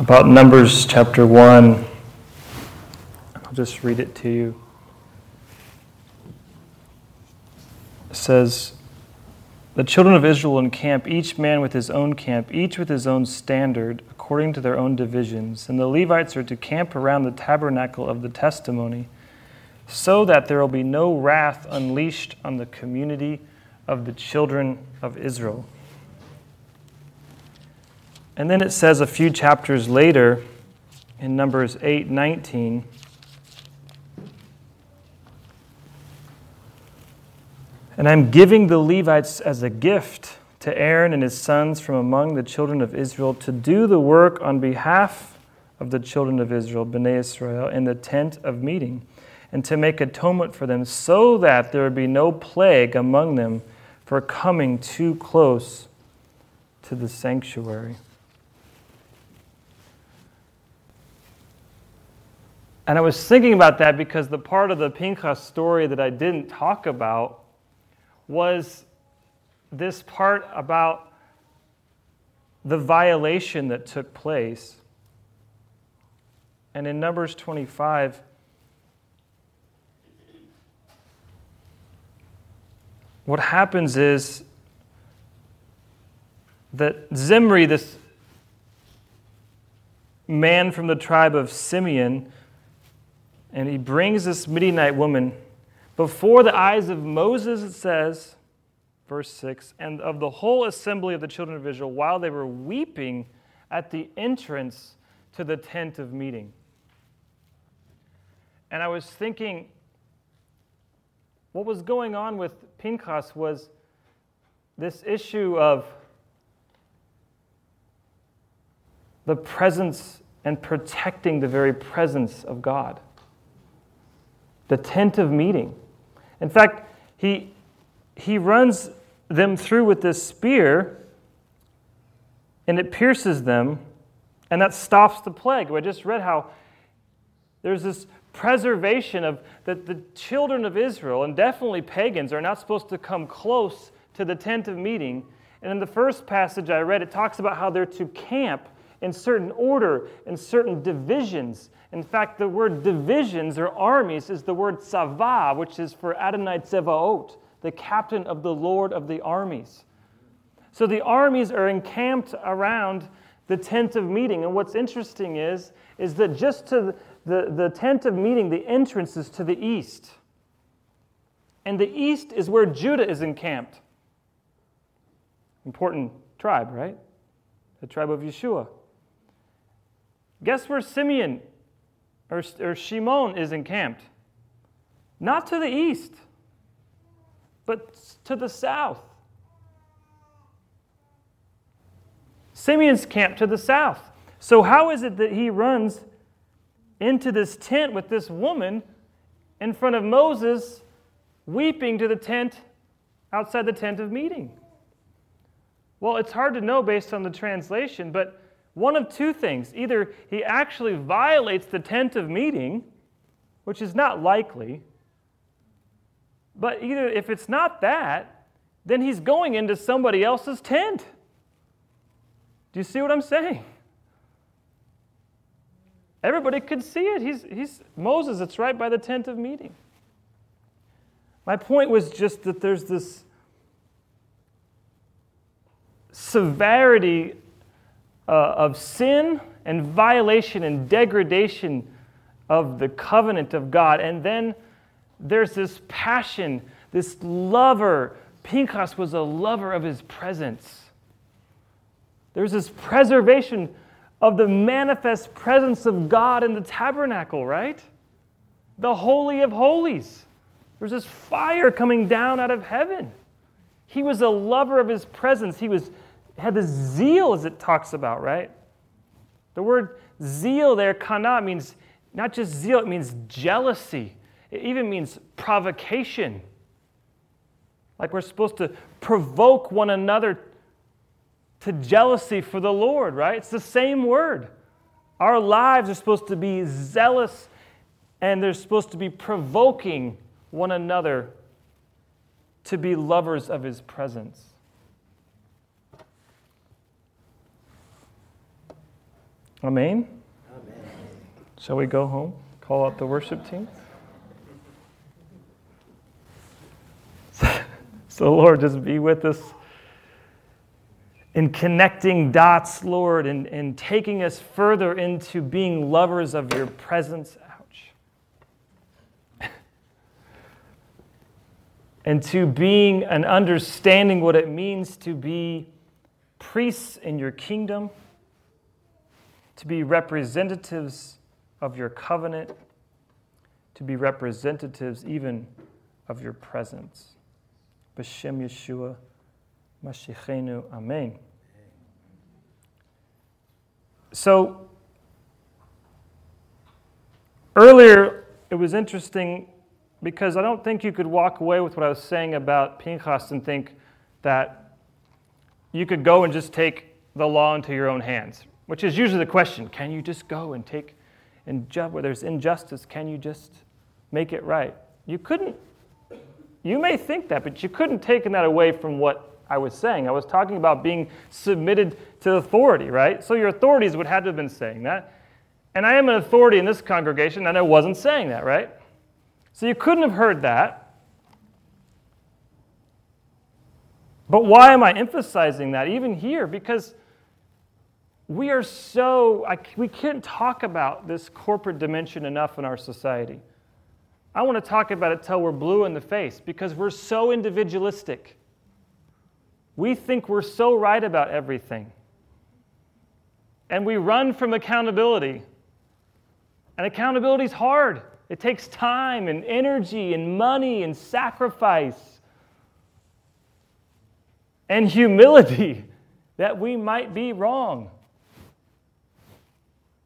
about Numbers chapter 1. I'll just read it to you. It says, The children of Israel encamp, each man with his own camp, each with his own standard, according to their own divisions. And the Levites are to camp around the tabernacle of the testimony, so that there will be no wrath unleashed on the community of the children of Israel. And then it says a few chapters later in Numbers 8 19. And I'm giving the Levites as a gift to Aaron and his sons from among the children of Israel to do the work on behalf of the children of Israel, Bnei Israel, in the tent of meeting, and to make atonement for them, so that there would be no plague among them for coming too close to the sanctuary. And I was thinking about that because the part of the Pinchas story that I didn't talk about was this part about the violation that took place. And in Numbers 25, what happens is that Zimri, this man from the tribe of Simeon, and he brings this Midianite woman before the eyes of Moses, it says, verse 6, and of the whole assembly of the children of Israel while they were weeping at the entrance to the tent of meeting. And I was thinking, what was going on with Pinchas was this issue of the presence and protecting the very presence of God the tent of meeting. In fact, he, he runs them through with this spear and it pierces them, and that stops the plague. I just read how there's this preservation of that the children of Israel, and definitely pagans, are not supposed to come close to the tent of meeting. And in the first passage I read, it talks about how they're to camp in certain order, in certain divisions. In fact, the word divisions or armies is the word Sava, which is for Adonai Tzevaot, the captain of the Lord of the armies. So the armies are encamped around the tent of meeting. And what's interesting is, is that just to the, the tent of meeting, the entrance is to the east. And the east is where Judah is encamped. Important tribe, right? The tribe of Yeshua. Guess where Simeon or, or Shimon is encamped? Not to the east, but to the south. Simeon's camp to the south. So, how is it that he runs into this tent with this woman in front of Moses, weeping to the tent outside the tent of meeting? Well, it's hard to know based on the translation, but one of two things. Either he actually violates the tent of meeting, which is not likely, but either if it's not that, then he's going into somebody else's tent. Do you see what I'm saying? Everybody could see it. He's, he's Moses, it's right by the tent of meeting. My point was just that there's this severity uh, of sin and violation and degradation of the covenant of God. And then there's this passion, this lover. Pinchas was a lover of his presence. There's this preservation of the manifest presence of God in the tabernacle, right? The Holy of Holies. There's this fire coming down out of heaven. He was a lover of his presence. He was had the zeal as it talks about, right? The word zeal there, kana, means not just zeal, it means jealousy. It even means provocation. Like we're supposed to provoke one another to jealousy for the Lord, right? It's the same word. Our lives are supposed to be zealous and they're supposed to be provoking one another to be lovers of His presence. Amen? Amen. Shall we go home? Call out the worship team? so, Lord, just be with us in connecting dots, Lord, and, and taking us further into being lovers of your presence. Ouch. and to being and understanding what it means to be priests in your kingdom, to be representatives of your covenant, to be representatives even of your presence. B'Shem Yeshua. Mashiachenu. Amen. So, earlier it was interesting because I don't think you could walk away with what I was saying about Pinchas and think that you could go and just take the law into your own hands, which is usually the question can you just go and take, and where there's injustice, can you just make it right? You couldn't. You may think that, but you couldn't take that away from what I was saying. I was talking about being submitted to authority, right? So your authorities would have to have been saying that. And I am an authority in this congregation, and I wasn't saying that, right? So you couldn't have heard that. But why am I emphasizing that even here? Because we are so, I, we can't talk about this corporate dimension enough in our society. I want to talk about it till we're blue in the face because we're so individualistic. We think we're so right about everything. And we run from accountability. And accountability is hard. It takes time and energy and money and sacrifice and humility that we might be wrong.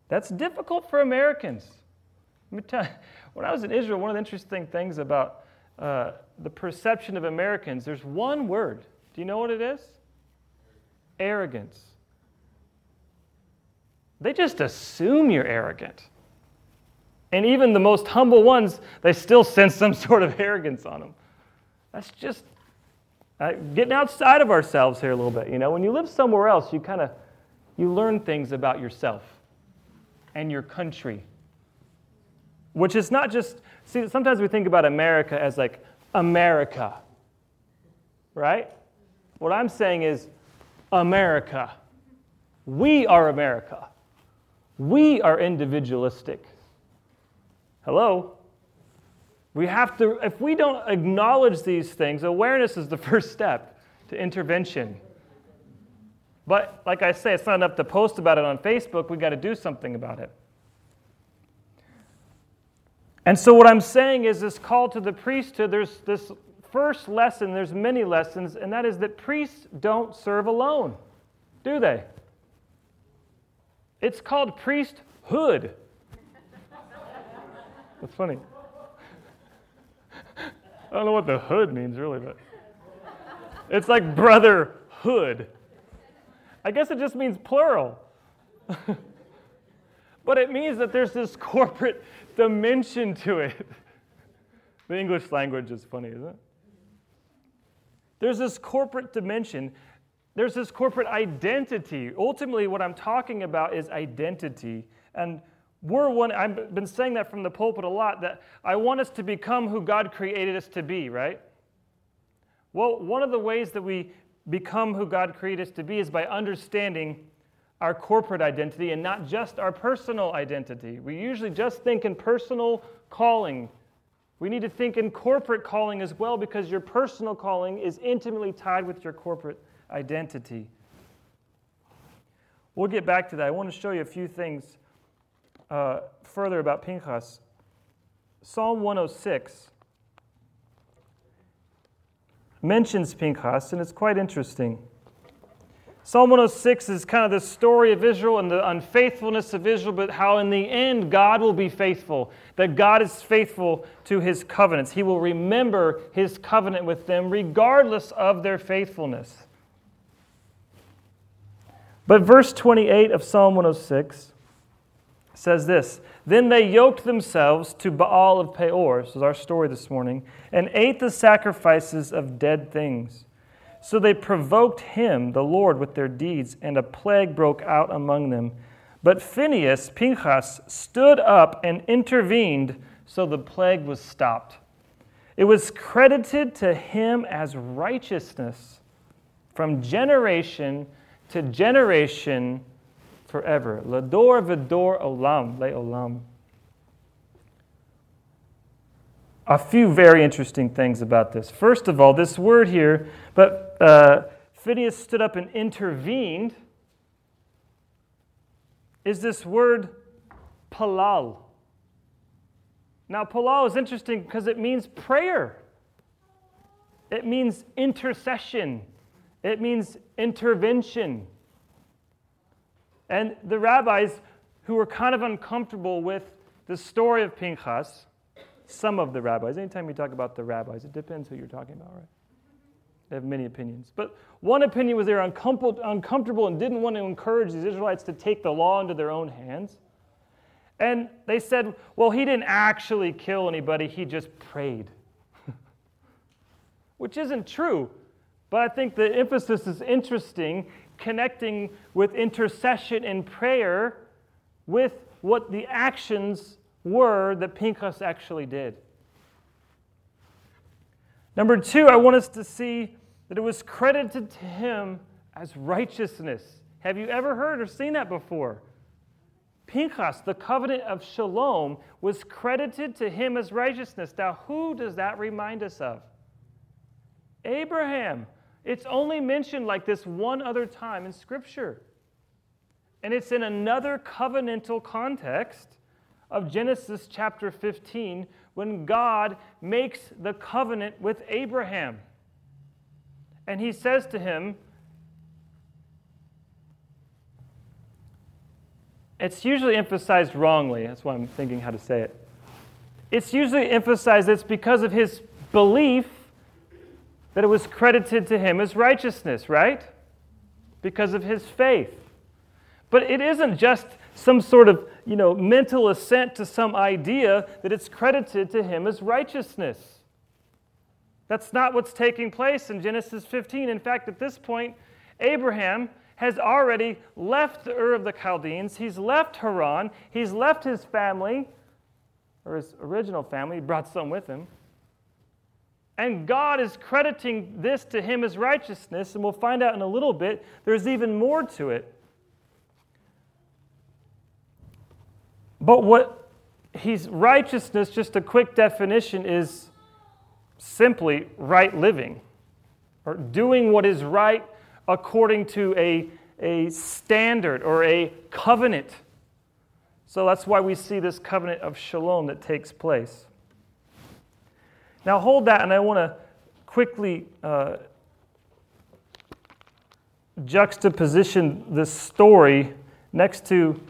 That's difficult for Americans. Let me tell you, When I was in Israel, one of the interesting things about uh, the perception of Americans, there's one word do you know what it is? Arrogance. They just assume you're arrogant. And even the most humble ones, they still sense some sort of arrogance on them. That's just uh, getting outside of ourselves here a little bit. You know, when you live somewhere else, you kind of you learn things about yourself and your country, which is not just. See, sometimes we think about America as like America, right? What I'm saying is America. We are America. We are individualistic. Hello? We have to, if we don't acknowledge these things, awareness is the first step to intervention. But like I say, it's not enough to post about it on Facebook, we've got to do something about it. And so, what I'm saying is this call to the priesthood, there's this first lesson, there's many lessons, and that is that priests don't serve alone, do they? It's called priesthood. That's funny. I don't know what the hood means really, but it's like brotherhood. I guess it just means plural. but it means that there's this corporate dimension to it. The English language is funny, isn't it? There's this corporate dimension, there's this corporate identity. Ultimately, what I'm talking about is identity. And we're one, I've been saying that from the pulpit a lot, that I want us to become who God created us to be, right? Well, one of the ways that we become who God created us to be is by understanding our corporate identity and not just our personal identity. We usually just think in personal calling we need to think in corporate calling as well because your personal calling is intimately tied with your corporate identity. We'll get back to that. I want to show you a few things uh, further about Pinchas. Psalm 106 mentions Pinchas, and it's quite interesting. Psalm 106 is kind of the story of Israel and the unfaithfulness of Israel, but how in the end God will be faithful, that God is faithful to his covenants. He will remember his covenant with them regardless of their faithfulness. But verse 28 of Psalm 106 says this Then they yoked themselves to Baal of Peor, this is our story this morning, and ate the sacrifices of dead things. So they provoked him, the Lord, with their deeds, and a plague broke out among them. But Phineas, Pinchas, stood up and intervened, so the plague was stopped. It was credited to him as righteousness from generation to generation forever. Lador vidor olam, le olam. A few very interesting things about this. First of all, this word here, but uh, Phineas stood up and intervened, is this word palal. Now, palal is interesting because it means prayer, it means intercession, it means intervention. And the rabbis who were kind of uncomfortable with the story of Pinchas, some of the rabbis, anytime you talk about the rabbis, it depends who you're talking about, right? They have many opinions. But one opinion was they were uncomfortable and didn't want to encourage these Israelites to take the law into their own hands. And they said, well, he didn't actually kill anybody, he just prayed. Which isn't true. But I think the emphasis is interesting, connecting with intercession and prayer with what the actions were that Pinchas actually did. Number two, I want us to see that it was credited to him as righteousness. Have you ever heard or seen that before? Pinchas, the covenant of shalom, was credited to him as righteousness. Now, who does that remind us of? Abraham. It's only mentioned like this one other time in Scripture. And it's in another covenantal context of Genesis chapter 15 when God makes the covenant with Abraham. And he says to him, It's usually emphasized wrongly. That's why I'm thinking how to say it. It's usually emphasized it's because of his belief that it was credited to him as righteousness, right? Because of his faith. But it isn't just some sort of, you know, mental assent to some idea that it's credited to him as righteousness. That's not what's taking place in Genesis 15. In fact, at this point, Abraham has already left the Ur of the Chaldeans. He's left Haran. He's left his family, or his original family. He brought some with him. And God is crediting this to him as righteousness, and we'll find out in a little bit there's even more to it. But what he's righteousness, just a quick definition, is simply right living or doing what is right according to a, a standard or a covenant. So that's why we see this covenant of shalom that takes place. Now, hold that, and I want to quickly uh, juxtaposition this story next to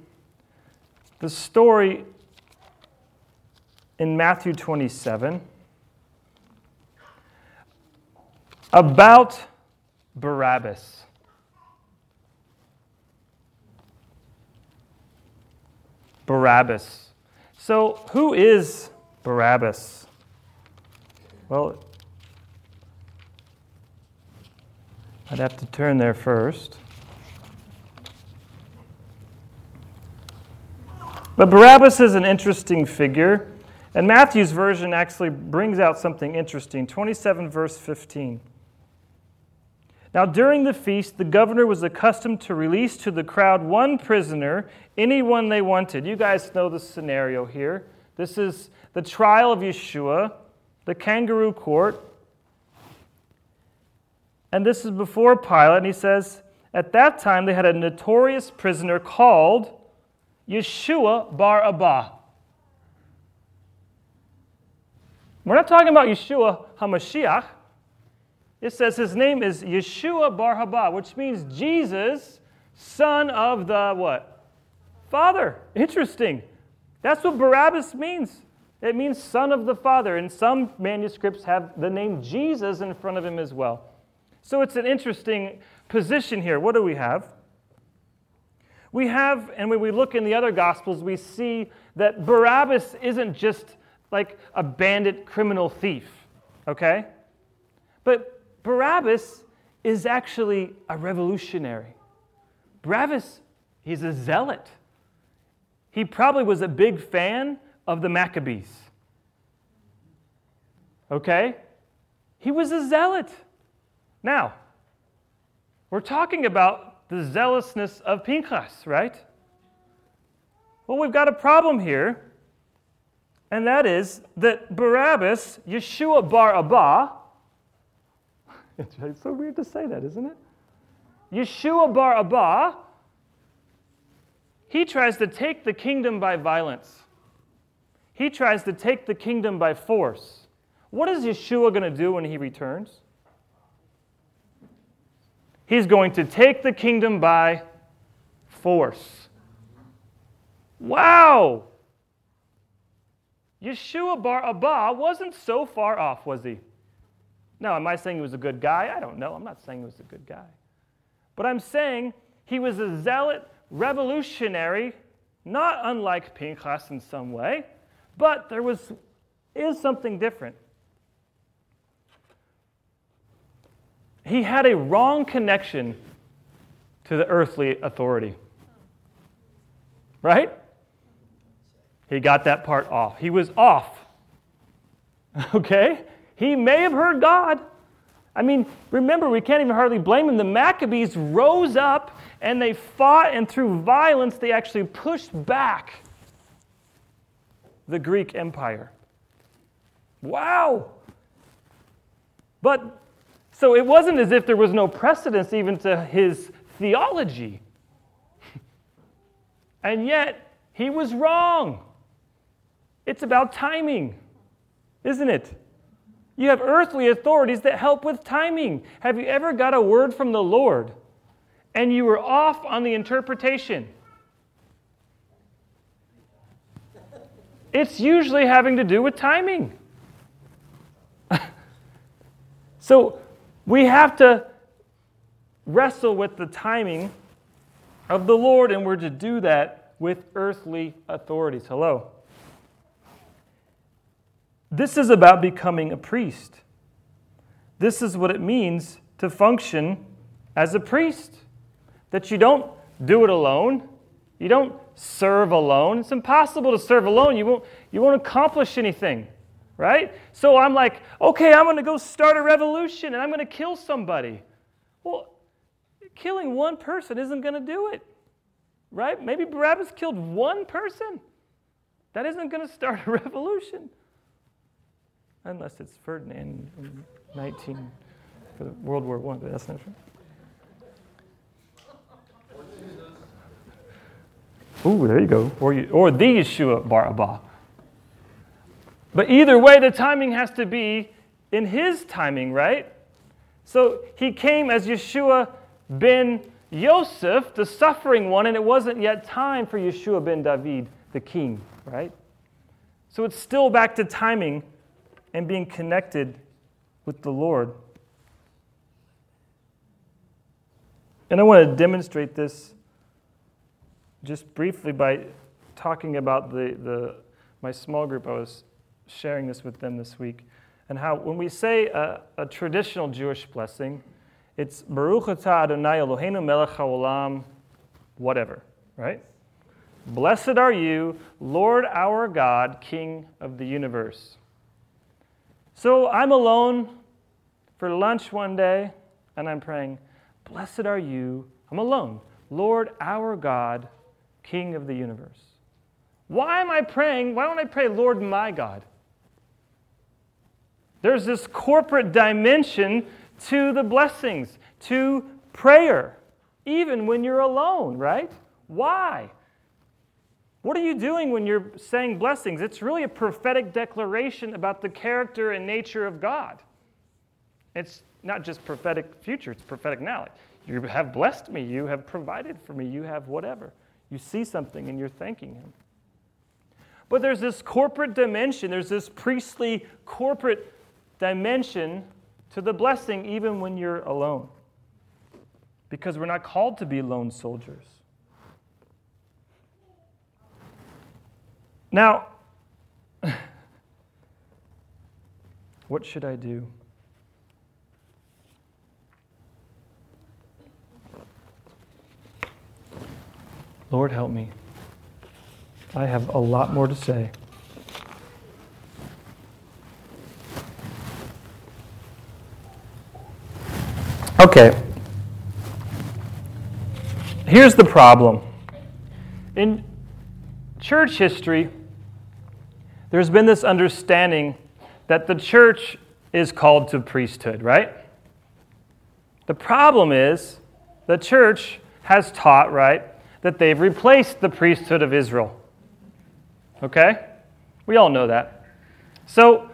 the story in Matthew 27 about Barabbas. Barabbas. So, who is Barabbas? Well, I'd have to turn there first. But Barabbas is an interesting figure, and Matthew's version actually brings out something interesting 27, verse 15. Now, during the feast, the governor was accustomed to release to the crowd one prisoner, anyone they wanted. You guys know the scenario here. This is the trial of Yeshua, the kangaroo court. And this is before Pilate, and he says, At that time, they had a notorious prisoner called Yeshua bar Abba. We're not talking about Yeshua HaMashiach. It says his name is Yeshua bar Haba, which means Jesus, son of the what? Father. Interesting. That's what Barabbas means. It means son of the Father. And some manuscripts have the name Jesus in front of him as well. So it's an interesting position here. What do we have? We have, and when we look in the other Gospels, we see that Barabbas isn't just like a bandit criminal thief, okay? But Barabbas is actually a revolutionary. Barabbas, he's a zealot. he probably was a big fan of the Maccabees. Okay? He was a zealot. Now, we're talking about the zealousness of Pinchas, right? Well, we've got a problem here, and that is that Barabbas, Yeshua bar Abba, it's so weird to say that, isn't it? Yeshua bar Abba, he tries to take the kingdom by violence. He tries to take the kingdom by force. What is Yeshua going to do when he returns? He's going to take the kingdom by force. Wow! Yeshua bar Abba wasn't so far off, was he? Now, am I saying he was a good guy? I don't know. I'm not saying he was a good guy. But I'm saying he was a zealot revolutionary, not unlike Pinchas in some way, but there was is something different. He had a wrong connection to the earthly authority. Right? He got that part off. He was off. Okay? He may have heard God. I mean, remember, we can't even hardly blame him. The Maccabees rose up and they fought, and through violence, they actually pushed back the Greek Empire. Wow! But so it wasn't as if there was no precedence even to his theology. and yet, he was wrong. It's about timing, isn't it? You have earthly authorities that help with timing. Have you ever got a word from the Lord and you were off on the interpretation? It's usually having to do with timing. so we have to wrestle with the timing of the Lord, and we're to do that with earthly authorities. Hello. This is about becoming a priest. This is what it means to function as a priest. That you don't do it alone, you don't serve alone. It's impossible to serve alone. You won't, you won't accomplish anything, right? So I'm like, okay, I'm going to go start a revolution and I'm going to kill somebody. Well, killing one person isn't going to do it, right? Maybe Barabbas killed one person. That isn't going to start a revolution unless it's Ferdinand in 19 for World War One, but that's not true. Ooh, there you go. Or, or the Yeshua Bar Abba. But either way, the timing has to be in his timing, right? So he came as Yeshua ben Yosef, the suffering one, and it wasn't yet time for Yeshua ben David, the king, right? So it's still back to timing and being connected with the Lord. And I want to demonstrate this just briefly by talking about the, the, my small group. I was sharing this with them this week. And how, when we say a, a traditional Jewish blessing, it's Baruch atah Adonai Eloheinu melech haolam, whatever, right? Blessed are you, Lord our God, King of the universe. So I'm alone for lunch one day, and I'm praying, Blessed are you. I'm alone. Lord, our God, King of the universe. Why am I praying? Why don't I pray, Lord, my God? There's this corporate dimension to the blessings, to prayer, even when you're alone, right? Why? What are you doing when you're saying blessings? It's really a prophetic declaration about the character and nature of God. It's not just prophetic future, it's prophetic now. You have blessed me, you have provided for me, you have whatever. You see something and you're thanking Him. But there's this corporate dimension, there's this priestly corporate dimension to the blessing, even when you're alone. Because we're not called to be lone soldiers. Now, what should I do? Lord, help me. I have a lot more to say. Okay. Here's the problem. In church history, there's been this understanding that the church is called to priesthood, right? The problem is the church has taught, right, that they've replaced the priesthood of Israel. Okay? We all know that. So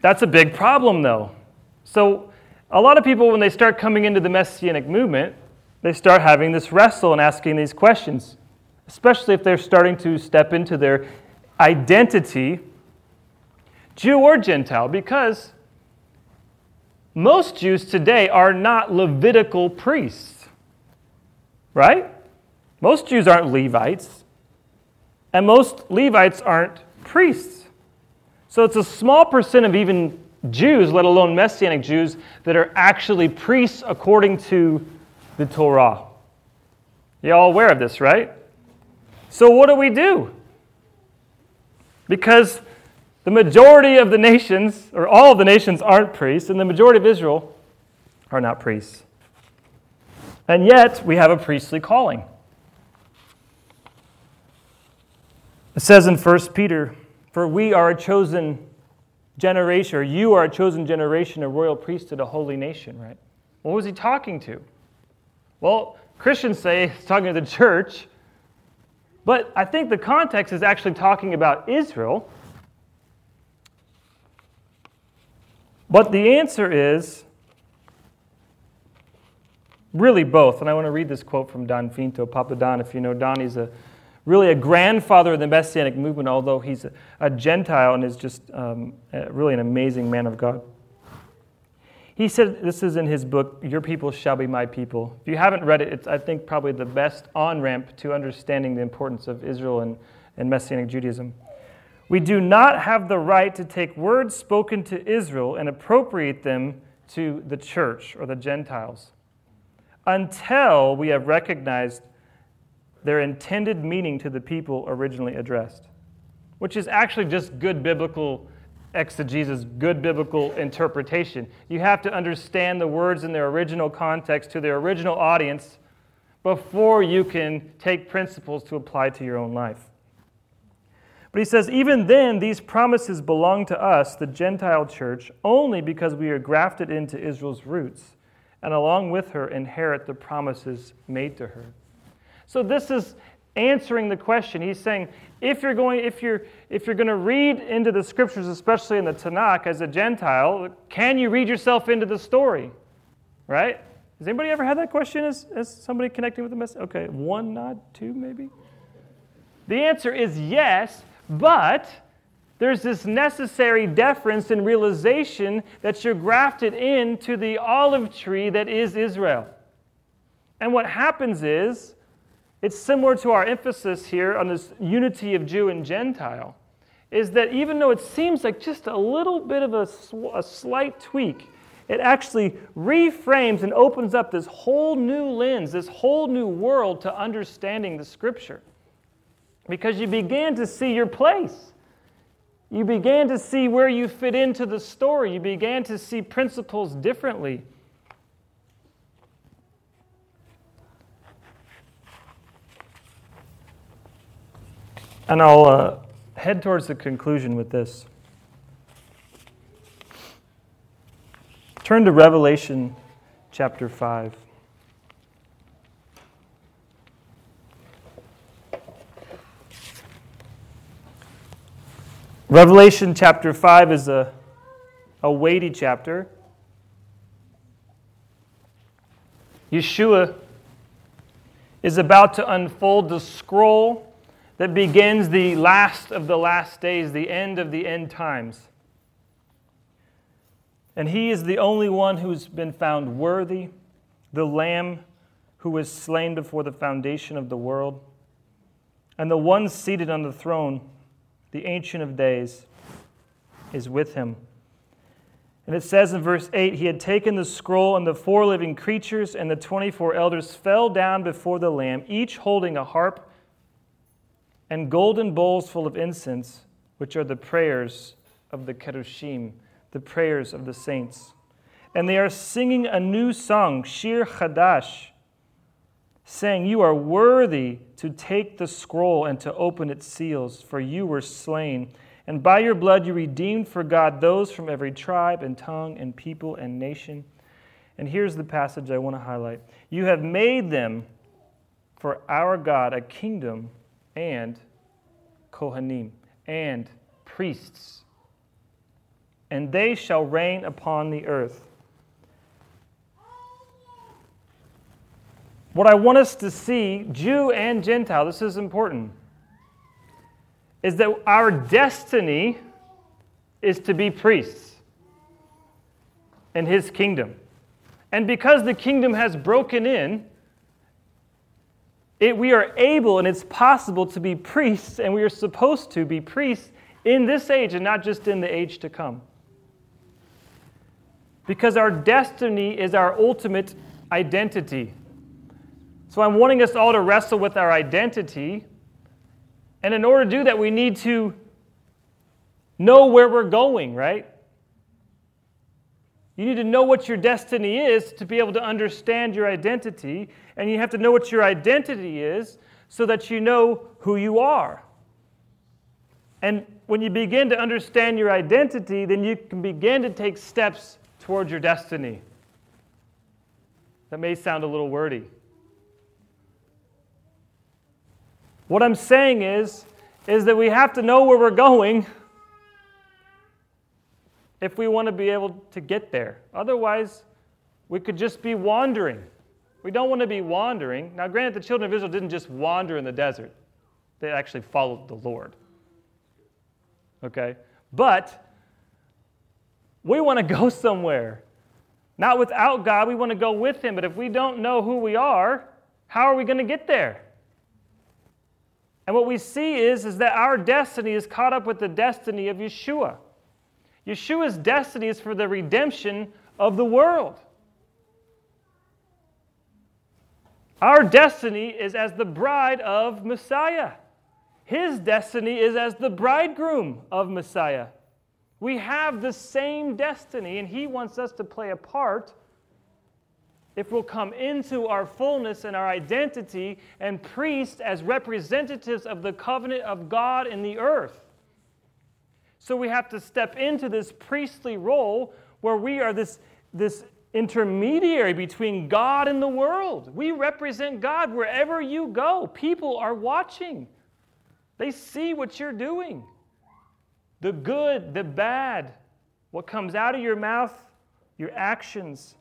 that's a big problem, though. So a lot of people, when they start coming into the Messianic movement, they start having this wrestle and asking these questions, especially if they're starting to step into their identity, Jew or Gentile, because most Jews today are not Levitical priests, right? Most Jews aren't Levites, and most Levites aren't priests. So it's a small percent of even Jews, let alone Messianic Jews, that are actually priests according to the Torah. You all aware of this, right? So what do we do? Because the majority of the nations, or all of the nations, aren't priests, and the majority of Israel are not priests. And yet, we have a priestly calling. It says in 1 Peter, For we are a chosen generation, or you are a chosen generation, a royal priesthood, a holy nation, right? What was he talking to? Well, Christians say he's talking to the church, but I think the context is actually talking about Israel. But the answer is really both. And I want to read this quote from Don Finto, Papa Don. If you know Don, he's a really a grandfather of the Messianic movement, although he's a, Gentile and is just um, really an amazing man of God. He said, this is in his book, Your People Shall Be My People. If you haven't read it, it's, I think, probably the best on ramp to understanding the importance of Israel and, and Messianic Judaism. We do not have the right to take words spoken to Israel and appropriate them to the church or the Gentiles until we have recognized their intended meaning to the people originally addressed, which is actually just good biblical exegesis, good biblical interpretation. You have to understand the words in their original context to their original audience before you can take principles to apply to your own life. But he says, even then, these promises belong to us, the Gentile church, only because we are grafted into Israel's roots, and along with her inherit the promises made to her. So this is answering the question. He's saying, if you're going, if you're, if you're going to read into the scriptures, especially in the Tanakh as a Gentile, can you read yourself into the story? Right? Has anybody ever had that question as, as somebody connecting with the message? Okay, one nod, two maybe? The answer is yes, but there's this necessary deference and realization that you're grafted into the olive tree that is Israel. And what happens is, it's similar to our emphasis here on this unity of Jew and Gentile, is that even though it seems like just a little bit of a, a slight tweak, it actually reframes and opens up this whole new lens, this whole new world to understanding the scripture. Because you began to see your place. You began to see where you fit into the story. You began to see principles differently. And I'll uh, head towards the conclusion with this. Turn to Revelation chapter 5. Revelation chapter 5 is a, a weighty chapter. Yeshua is about to unfold the scroll that begins the last of the last days, the end of the end times. And he is the only one who's been found worthy, the Lamb who was slain before the foundation of the world, and the one seated on the throne, the Ancient of Days, is with him. And it says in verse 8 He had taken the scroll, and the four living creatures and the 24 elders fell down before the Lamb, each holding a harp and golden bowls full of incense, which are the prayers of the Kedoshim, the prayers of the saints. And they are singing a new song, Shir Chadash, saying, You are worthy to take the scroll and to open its seals, for you were slain. And by your blood you redeemed for God those from every tribe and tongue and people and nation. And here's the passage I want to highlight You have made them for our God a kingdom and Kohanim, and priests, and they shall reign upon the earth. What I want us to see, Jew and Gentile, this is important, is that our destiny is to be priests in his kingdom. And because the kingdom has broken in, it, we are able and it's possible to be priests, and we are supposed to be priests in this age and not just in the age to come. Because our destiny is our ultimate identity. So I'm wanting us all to wrestle with our identity. And in order to do that, we need to know where we're going, right? You need to know what your destiny is to be able to understand your identity, and you have to know what your identity is so that you know who you are. And when you begin to understand your identity, then you can begin to take steps towards your destiny. That may sound a little wordy. What I'm saying is, is that we have to know where we're going if we want to be able to get there. Otherwise, we could just be wandering. We don't want to be wandering. Now, granted, the children of Israel didn't just wander in the desert, they actually followed the Lord. Okay? But we want to go somewhere. Not without God, we want to go with Him. But if we don't know who we are, how are we going to get there? And what we see is, is that our destiny is caught up with the destiny of Yeshua. Yeshua's destiny is for the redemption of the world. Our destiny is as the bride of Messiah. His destiny is as the bridegroom of Messiah. We have the same destiny, and He wants us to play a part if we'll come into our fullness and our identity and priest as representatives of the covenant of God in the earth. So we have to step into this priestly role where we are this, this intermediary between God and the world. We represent God wherever you go. People are watching, they see what you're doing the good, the bad, what comes out of your mouth, your actions.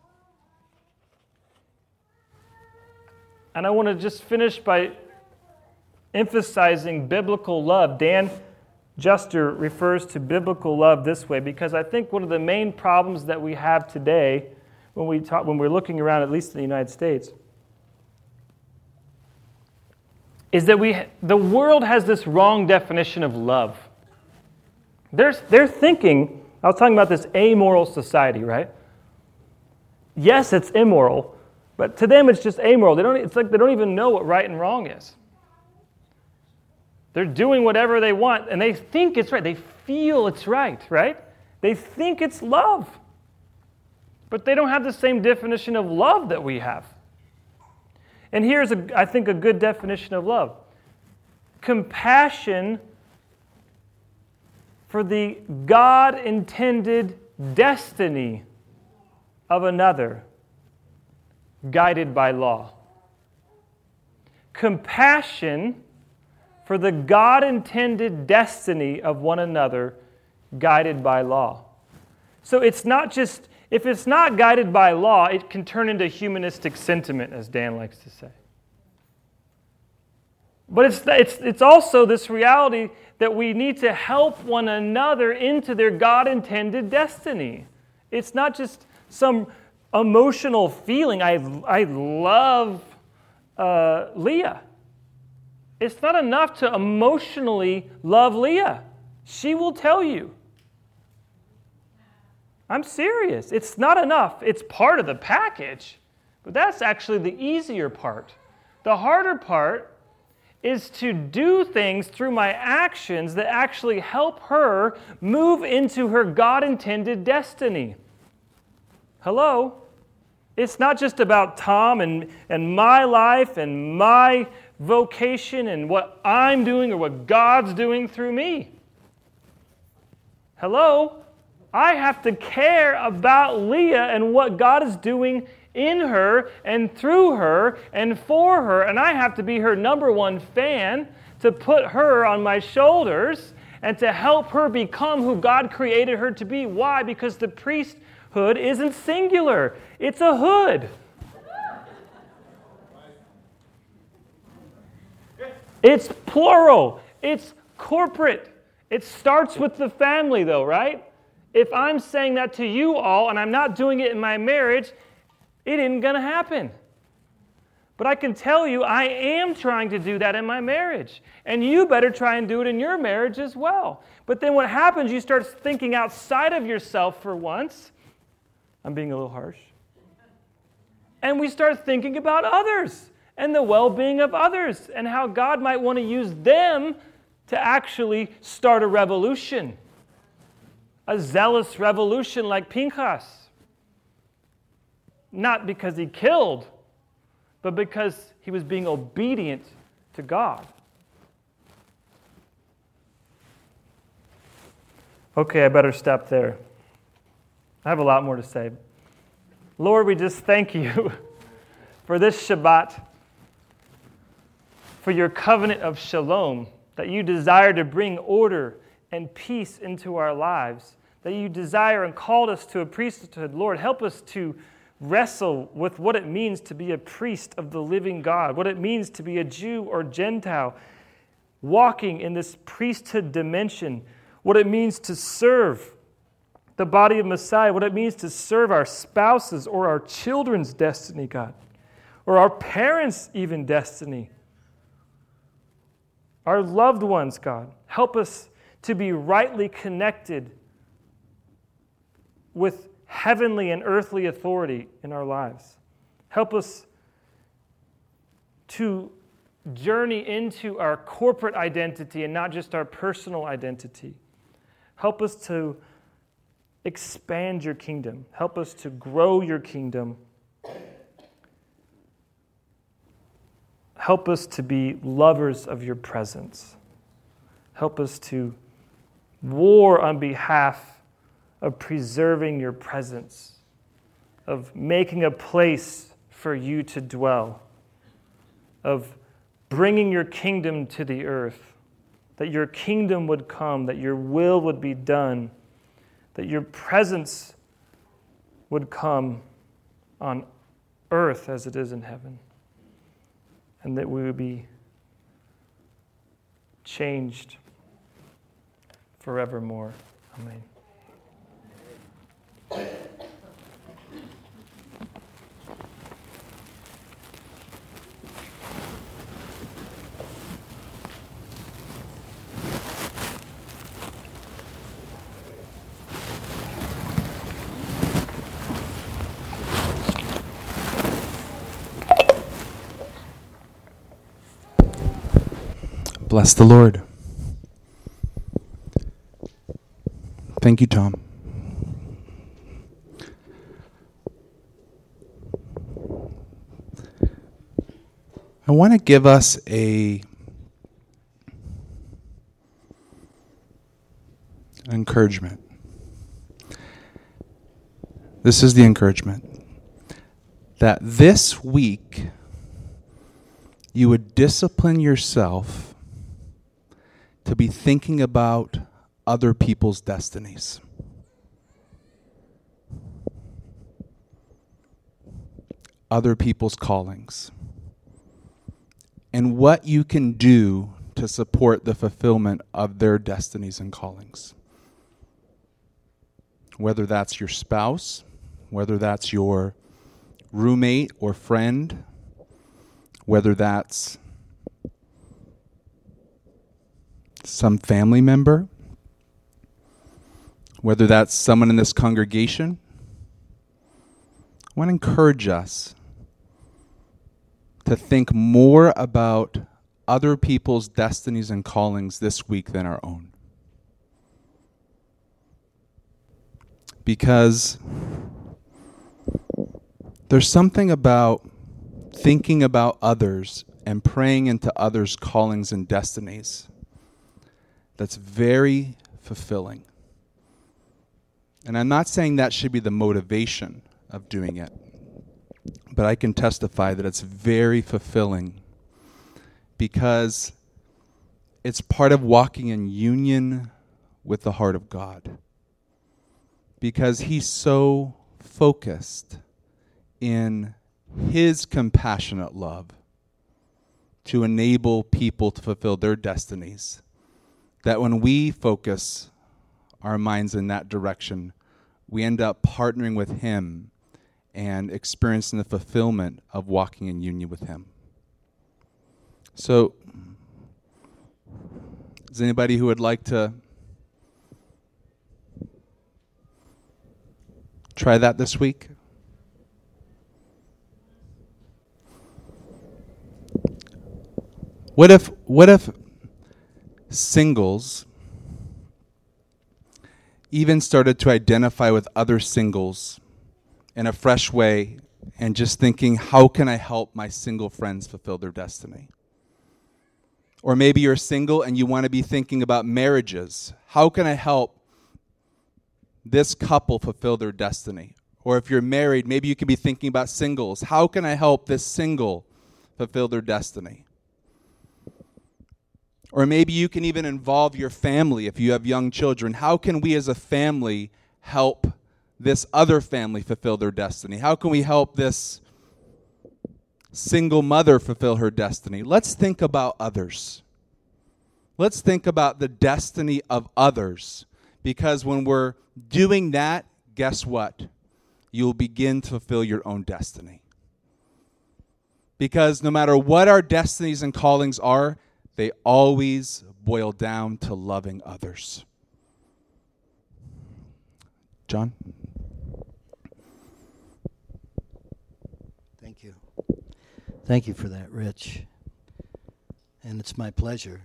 And I want to just finish by emphasizing biblical love. Dan Juster refers to biblical love this way because I think one of the main problems that we have today when, we talk, when we're looking around, at least in the United States, is that we, the world has this wrong definition of love. They're, they're thinking, I was talking about this amoral society, right? Yes, it's immoral, but to them it's just amoral. They don't, it's like they don't even know what right and wrong is. They're doing whatever they want and they think it's right. They feel it's right, right? They think it's love. But they don't have the same definition of love that we have. And here's, a, I think, a good definition of love compassion for the God intended destiny of another, guided by law. Compassion for the God intended destiny of one another guided by law. So it's not just, if it's not guided by law, it can turn into humanistic sentiment, as Dan likes to say. But it's, it's, it's also this reality that we need to help one another into their God intended destiny. It's not just some emotional feeling. I, I love uh, Leah. It's not enough to emotionally love Leah. She will tell you. I'm serious. It's not enough. It's part of the package, but that's actually the easier part. The harder part is to do things through my actions that actually help her move into her God intended destiny. Hello? It's not just about Tom and, and my life and my vocation and what I'm doing or what God's doing through me. Hello? I have to care about Leah and what God is doing in her and through her and for her. And I have to be her number one fan to put her on my shoulders and to help her become who God created her to be. Why? Because the priesthood isn't singular, it's a hood. It's plural, it's corporate. It starts with the family, though, right? If I'm saying that to you all and I'm not doing it in my marriage, it isn't going to happen. But I can tell you, I am trying to do that in my marriage. And you better try and do it in your marriage as well. But then what happens, you start thinking outside of yourself for once. I'm being a little harsh. And we start thinking about others and the well being of others and how God might want to use them to actually start a revolution, a zealous revolution like Pinchas not because he killed, but because he was being obedient to God. Okay, I better stop there. I have a lot more to say. Lord, we just thank you for this Shabbat, for your covenant of shalom, that you desire to bring order and peace into our lives, that you desire and called us to a priesthood. Lord, help us to wrestle with what it means to be a priest of the living God, what it means to be a Jew or Gentile, walking in this priesthood dimension, what it means to serve the body of Messiah, what it means to serve our spouses or our children's destiny, God, or our parents' even destiny, our loved ones, God. Help us to be rightly connected with heavenly and earthly authority in our lives. Help us to journey into our corporate identity and not just our personal identity. Help us to expand your kingdom. Help us to grow your kingdom. Help us to be lovers of your presence. Help us to war on behalf of preserving your presence, of making a place for you to dwell, of bringing your kingdom to the earth, that your kingdom would come, that your will would be done, that your presence would come on earth as it is in heaven, and that we would be changed forevermore. Amen. Bless the Lord. Thank you, Tom. I want to give us a encouragement. This is the encouragement that this week you would discipline yourself to be thinking about other people's destinies. Other people's callings and what you can do to support the fulfillment of their destinies and callings. Whether that's your spouse, whether that's your roommate or friend, whether that's some family member, whether that's someone in this congregation. I want to encourage us to think more about other people's destinies and callings this week than our own. Because there's something about thinking about others and praying into others' callings and destinies that's very fulfilling. And I'm not saying that should be the motivation of doing it, but I can testify that it's very fulfilling because it's part of walking in union with the heart of God. Because He's so focused in His compassionate love to enable people to fulfill their destinies. That when we focus our minds in that direction, we end up partnering with Him and experiencing the fulfillment of walking in union with Him. So, is anybody who would like to try that this week? What if what if singles even started to identify with other singles in a fresh way and just thinking, how can I help my single friends fulfill their destiny? Or maybe you're single and you want to be thinking about marriages. How can I help this couple fulfill their destiny? Or if you're married, maybe you can be thinking about singles. How can I help this single fulfill their destiny? Or maybe you can even involve your family if you have young children. How can we as a family help this other family fulfill their destiny? How can we help this single mother fulfill her destiny? Let's think about others. Let's think about the destiny of others. Because when we're doing that, guess what? You'll begin to fulfill your own destiny. Because no matter what our destinies and callings are, they always boil down to loving others. John? Thank you. Thank you for that, Rich. And it's my pleasure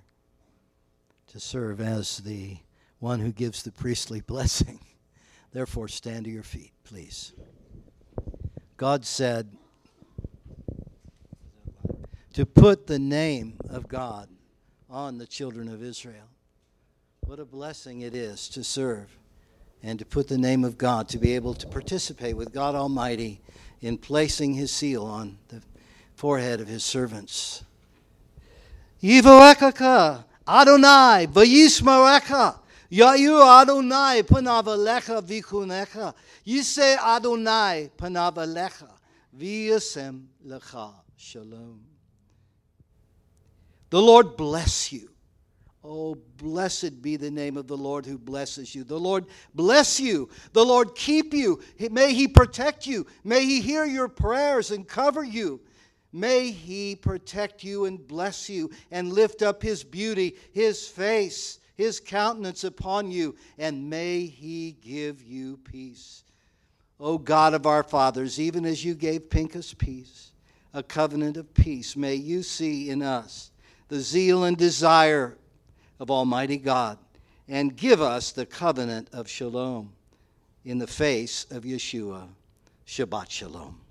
to serve as the one who gives the priestly blessing. Therefore, stand to your feet, please. God said to put the name of God on the children of Israel. What a blessing it is to serve and to put the name of God, to be able to participate with God Almighty in placing his seal on the forehead of his servants. Yivarekaka Adonai vayishmareka Yair Adonai panavalecha vikunecha Yise Adonai panavalecha v'yasem lecha shalom. The Lord bless you. Oh, blessed be the name of the Lord who blesses you. The Lord bless you. The Lord keep you. May He protect you. May He hear your prayers and cover you. May He protect you and bless you and lift up His beauty, His face, His countenance upon you, and may He give you peace. O God of our fathers, even as you gave Pinchas peace, a covenant of peace, may you see in us the zeal and desire of Almighty God and give us the covenant of shalom in the face of Yeshua. Shabbat Shalom.